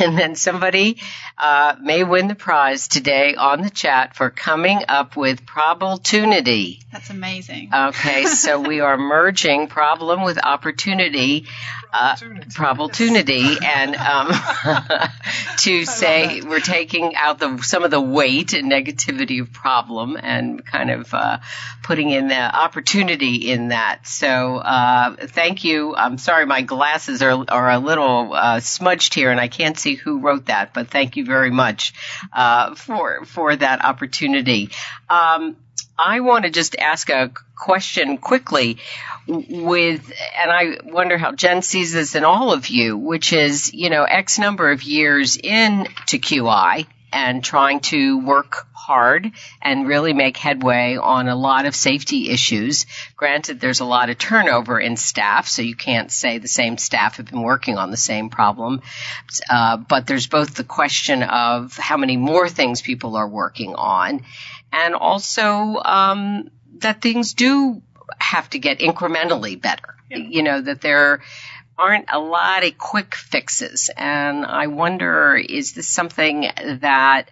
And then somebody uh, may win the prize today on the chat for coming up with probability. That's amazing. Okay, so we are merging problem with opportunity uh, probability and um, to say we're taking out the some of the weight and negativity of problem and kind of uh, putting in the opportunity in that. So uh, thank you. I'm sorry my glasses are are a little uh, smudged here and I can't see who wrote that, but thank you very much uh, for for that opportunity. Um, I want to just ask a question quickly with, and I wonder how Jen sees this in all of you, which is, you know, X number of years into QI and trying to work hard and really make headway on a lot of safety issues. Granted, there's a lot of turnover in staff, so you can't say the same staff have been working on the same problem. Uh, but there's both the question of how many more things people are working on and also um, that things do have to get incrementally better. Yeah. You know that there aren't a lot of quick fixes, and I wonder is this something that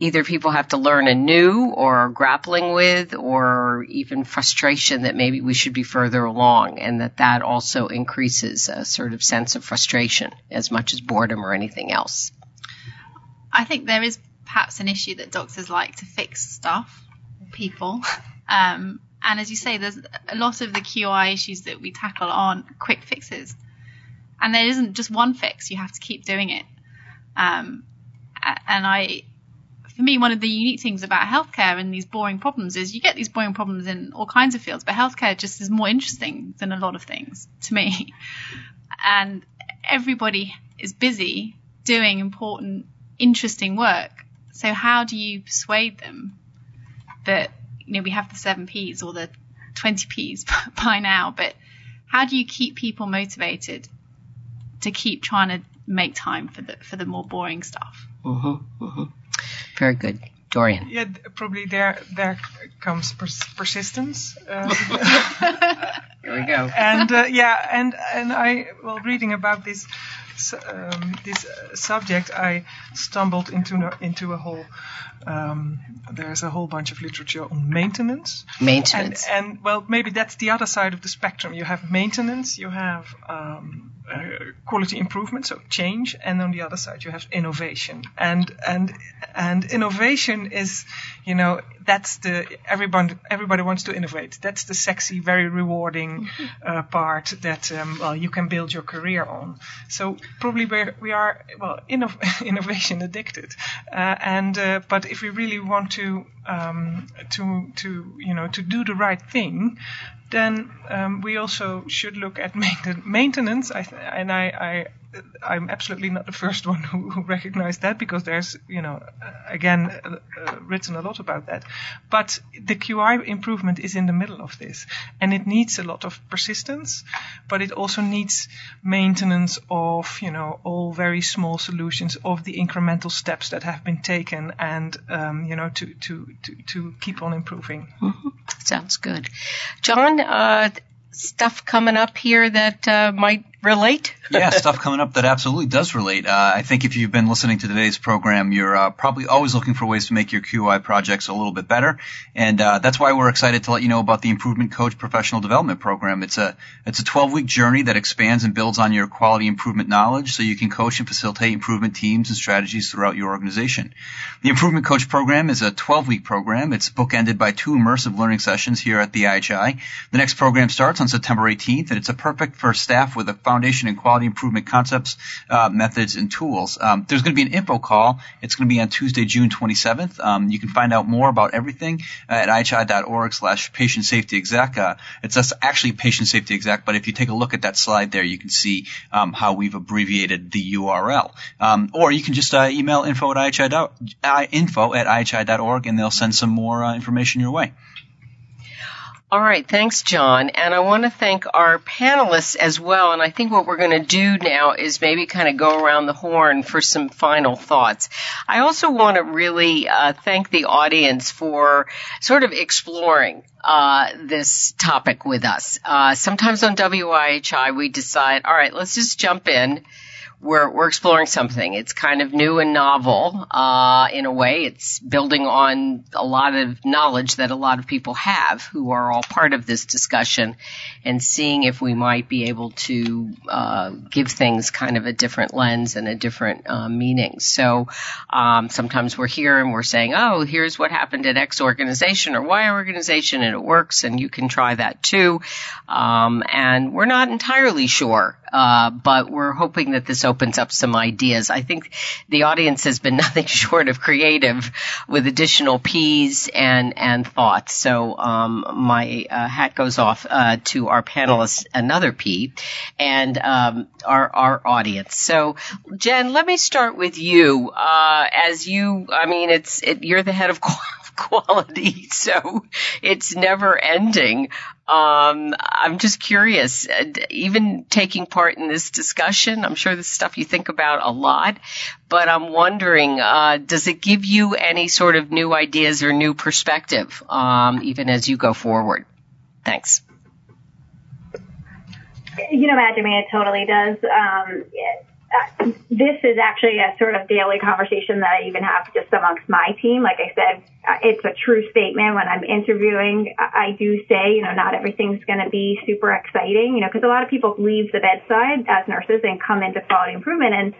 either people have to learn anew or are grappling with or even frustration that maybe we should be further along and that that also increases a sort of sense of frustration as much as boredom or anything else. I think there is perhaps an issue that doctors like to fix stuff, people. Um, and as you say, there's a lot of the QI issues that we tackle aren't quick fixes. And there isn't just one fix, you have to keep doing it. Um, and I, for me, one of the unique things about healthcare and these boring problems is you get these boring problems in all kinds of fields, but healthcare just is more interesting than a lot of things to me. And everybody is busy doing important, interesting work. So how do you persuade them that you know we have the seven P's or the twenty P's by now, but how do you keep people motivated to keep trying to make time for the for the more boring stuff. Mm-hmm, mm-hmm. Very good. Dorien. Yeah, probably there there comes pers- persistence. Uh, Here we go. And uh, yeah, and and I well reading about this um, this uh, subject, I stumbled into into a whole. Um, there's a whole bunch of literature on maintenance. Maintenance. And, and, well, maybe that's the other side of the spectrum. You have maintenance, you have um, quality improvement, so change, and on the other side you have innovation. And and and innovation is, you know, that's the everybody everybody wants to innovate. That's the sexy, very rewarding uh, part that um, well you can build your career on. So probably we're, we are well innov- innovation addicted, uh, and uh, but if we really want to um, to to you know to do the right thing, then um, we also should look at maintenance. I th- and I, I I'm absolutely not the first one who, recognized that because there's, you know, again, uh, uh, written a lot about that. But the QI improvement is in the middle of this and it needs a lot of persistence, but it also needs maintenance of, you know, all very small solutions of the incremental steps that have been taken and, um, you know, to, to, to, to keep on improving. Mm-hmm. Sounds good. John, uh, stuff coming up here that uh, might relate? yeah, stuff coming up that absolutely does relate. Uh, I think if you've been listening to today's program, you're uh, probably always looking for ways to make your QI projects a little bit better, and uh, that's why we're excited to let you know about the Improvement Coach Professional Development Program. It's a it's a 12 week journey that expands and builds on your quality improvement knowledge, so you can coach and facilitate improvement teams and strategies throughout your organization. The Improvement Coach program is a 12 week program. It's bookended by two immersive learning sessions here at the IHI. The next program starts on September 18th, and it's a perfect for staff with a foundation and quality improvement concepts, uh, methods, and tools. Um, there's going to be an info call. It's going to be on Tuesday, June 27th. Um, you can find out more about everything at ihi.org slash patient safety exec. Uh, it's actually patient safety exec, but if you take a look at that slide there, you can see um, how we've abbreviated the URL. Um, or you can just uh, email info at ihi. info at ihi.org, and they'll send some more uh, information your way. All right, thanks, John. And I want to thank our panelists as well. And I think what we're going to do now is maybe kind of go around the horn for some final thoughts. I also want to really uh, thank the audience for sort of exploring uh, this topic with us. Uh, sometimes on WIHI we decide, all right, let's just jump in we're we're exploring something. It's kind of new and novel uh, in a way. It's building on a lot of knowledge that a lot of people have who are all part of this discussion, and seeing if we might be able to uh, give things kind of a different lens and a different uh, meaning. So um, sometimes we're here and we're saying, "Oh, here's what happened at X organization or Y organization, and it works, and you can try that too." Um, and we're not entirely sure, uh, but we're hoping that this opens up some ideas. I think the audience has been nothing short of creative with additional P's and, and thoughts. So, um, my uh, hat goes off uh, to our panelists, another P, and um, our, our audience. So, Jen, let me start with you. Uh, as you, I mean, it's, it, you're the head of quality, so it's never ending. Um, I'm just curious, even taking part in this discussion, I'm sure this is stuff you think about a lot, but I'm wondering, uh, does it give you any sort of new ideas or new perspective, um, even as you go forward? Thanks. You know, mean, it totally does. Um, this is actually a sort of daily conversation that I even have just amongst my team. Like I said, uh, it's a true statement when I'm interviewing. I do say, you know, not everything's going to be super exciting, you know, because a lot of people leave the bedside as nurses and come into quality improvement and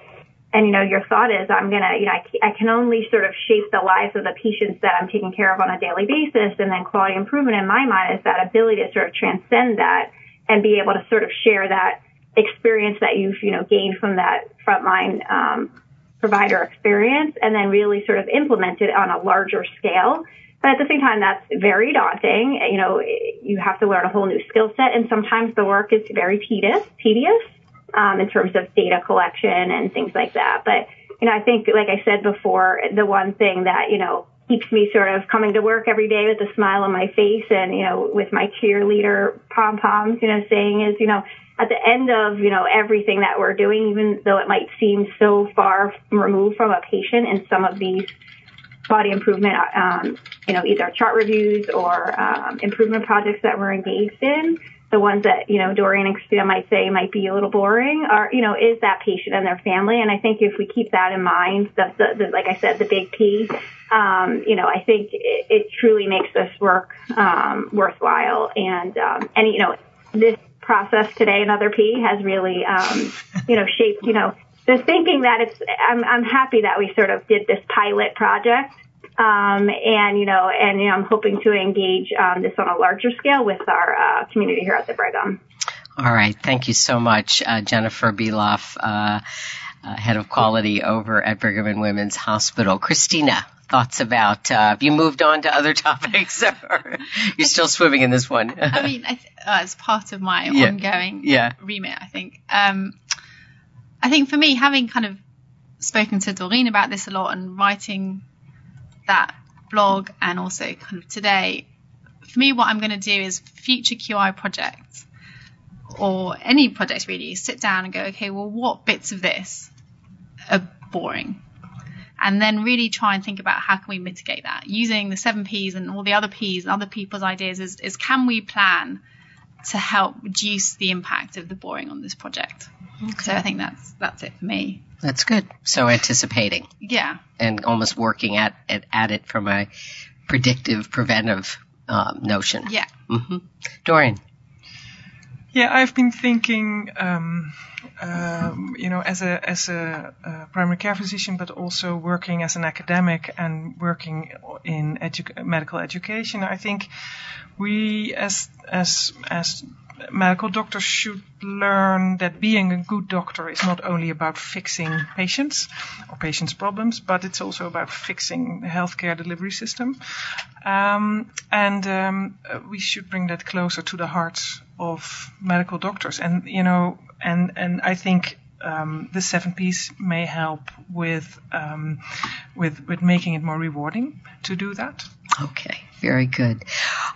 and you know your thought is i'm going to you know I, I can only sort of shape the lives of the patients that i'm taking care of on a daily basis and then quality improvement in my mind is that ability to sort of transcend that and be able to sort of share that experience that you've, you know, gained from that frontline um, provider experience and then really sort of implement it on a larger scale. But at the same time, that's very daunting. You know, you have to learn a whole new skill set and sometimes the work is very tedious, tedious, um, in terms of data collection and things like that. But, you know, I think, like I said before, the one thing that, you know, keeps me sort of coming to work every day with a smile on my face and, you know, with my cheerleader pom poms, you know, saying is, you know, at the end of, you know, everything that we're doing, even though it might seem so far removed from a patient in some of these body improvement, um, you know, either chart reviews or um, improvement projects that we're engaged in, the ones that, you know, Dorien and Christina might say might be a little boring are, you know, is that patient and their family. And I think if we keep that in mind, the, the, the like I said, the big P, um, you know, I think it, it truly makes this work, um, worthwhile. And, um, and, you know, this process today, another P has really, um, you know, shaped, you know, the thinking that it's, I'm, I'm happy that we sort of did this pilot project um, and you know, and you know, I'm hoping to engage um, this on a larger scale with our uh, community here at the Brigham. All right, thank you so much, uh, Jennifer Beloff, uh, uh, head of quality over at Brigham and Women's Hospital. Christina, thoughts about? Uh, have you moved on to other topics, or you're still swimming in this one? I mean, I th- uh, as part of my yeah. ongoing yeah. remit, I think. Um, I think for me, having kind of spoken to Dorien about this a lot and writing that blog and also kind of today, for me, what I'm going to do is future QI projects or any project really, sit down and go, okay, well, what bits of this are boring? And then really try and think about how can we mitigate that using the seven P's and all the other P's and other people's ideas is, is can we plan to help reduce the impact of the boring on this project? Okay. So I think that's that's it for me. That's good. So anticipating. Yeah. And almost working at at, at it from a predictive, preventive um, notion. Yeah. Mm-hmm. Dorien. Yeah, I've been thinking, um, um, you know, as a as a uh, primary care physician, but also working as an academic and working in edu- medical education. I think we, as as as medical doctors should learn that being a good doctor is not only about fixing patients or patients' problems, but it's also about fixing the healthcare delivery system. Um, and um, we should bring that closer to the hearts of medical doctors. And you know, and and I think um, the seven P's may help with um, with with making it more rewarding to do that. Okay, very good.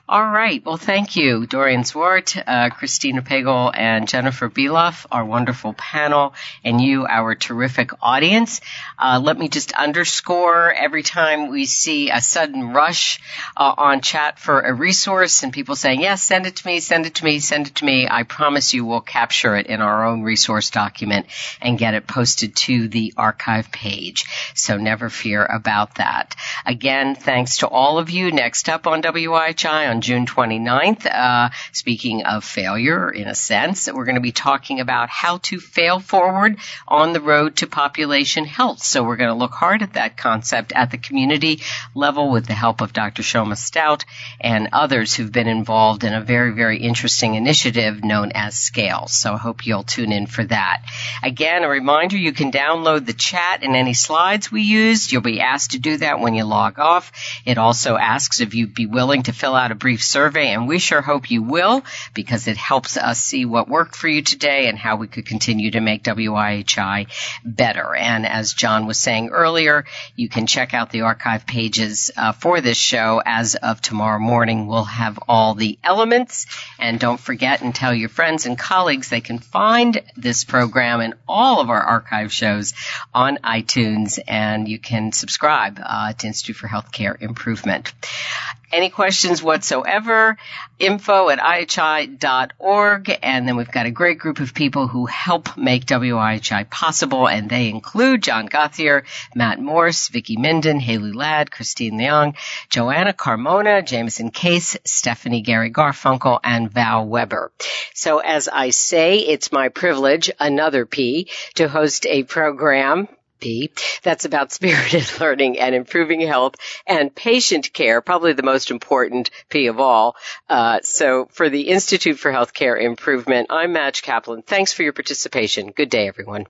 All right. Well, thank you, Dorien Zwart, uh, Christina Pagel, and Jennifer Beloff, our wonderful panel, and you, our terrific audience. Uh, let me just underscore every time we see a sudden rush uh, on chat for a resource and people saying, yes, send it to me, send it to me, send it to me. I promise you we'll capture it in our own resource document and get it posted to the archive page. So never fear about that. Again, thanks to all of you. Next up on WIHI on June 29th. Uh, speaking of failure, in a sense, we're going to be talking about how to fail forward on the road to population health. So we're going to look hard at that concept at the community level with the help of Dr. Somava Stout and others who've been involved in a very, very interesting initiative known as Scale. So I hope you'll tune in for that. Again, a reminder, you can download the chat and any slides we used. You'll be asked to do that when you log off. It also asks if you'd be willing to fill out a brief survey, and we sure hope you will because it helps us see what worked for you today and how we could continue to make WIHI better. And as John was saying earlier, you can check out the archive pages uh, for this show as of tomorrow morning. We'll have all the elements, and don't forget and tell your friends and colleagues they can find this program and all of our archive shows on iTunes, and you can subscribe uh, to Institute for Healthcare Improvement. Any questions whatsoever, info at ihi.org. And then we've got a great group of people who help make WIHI possible. And they include John Gothier, Matt Morse, Vicki Minden, Haley Ladd, Christine Leong, Joanna Carmona, Jameson Case, Stephanie Gary Garfunkel, and Val Weber. So as I say, it's my privilege, another P, to host a program That's about spirited learning and improving health and patient care, probably the most important P of all. Uh, so for the Institute for Healthcare Improvement, I'm Madge Kaplan. Thanks for your participation. Good day, everyone.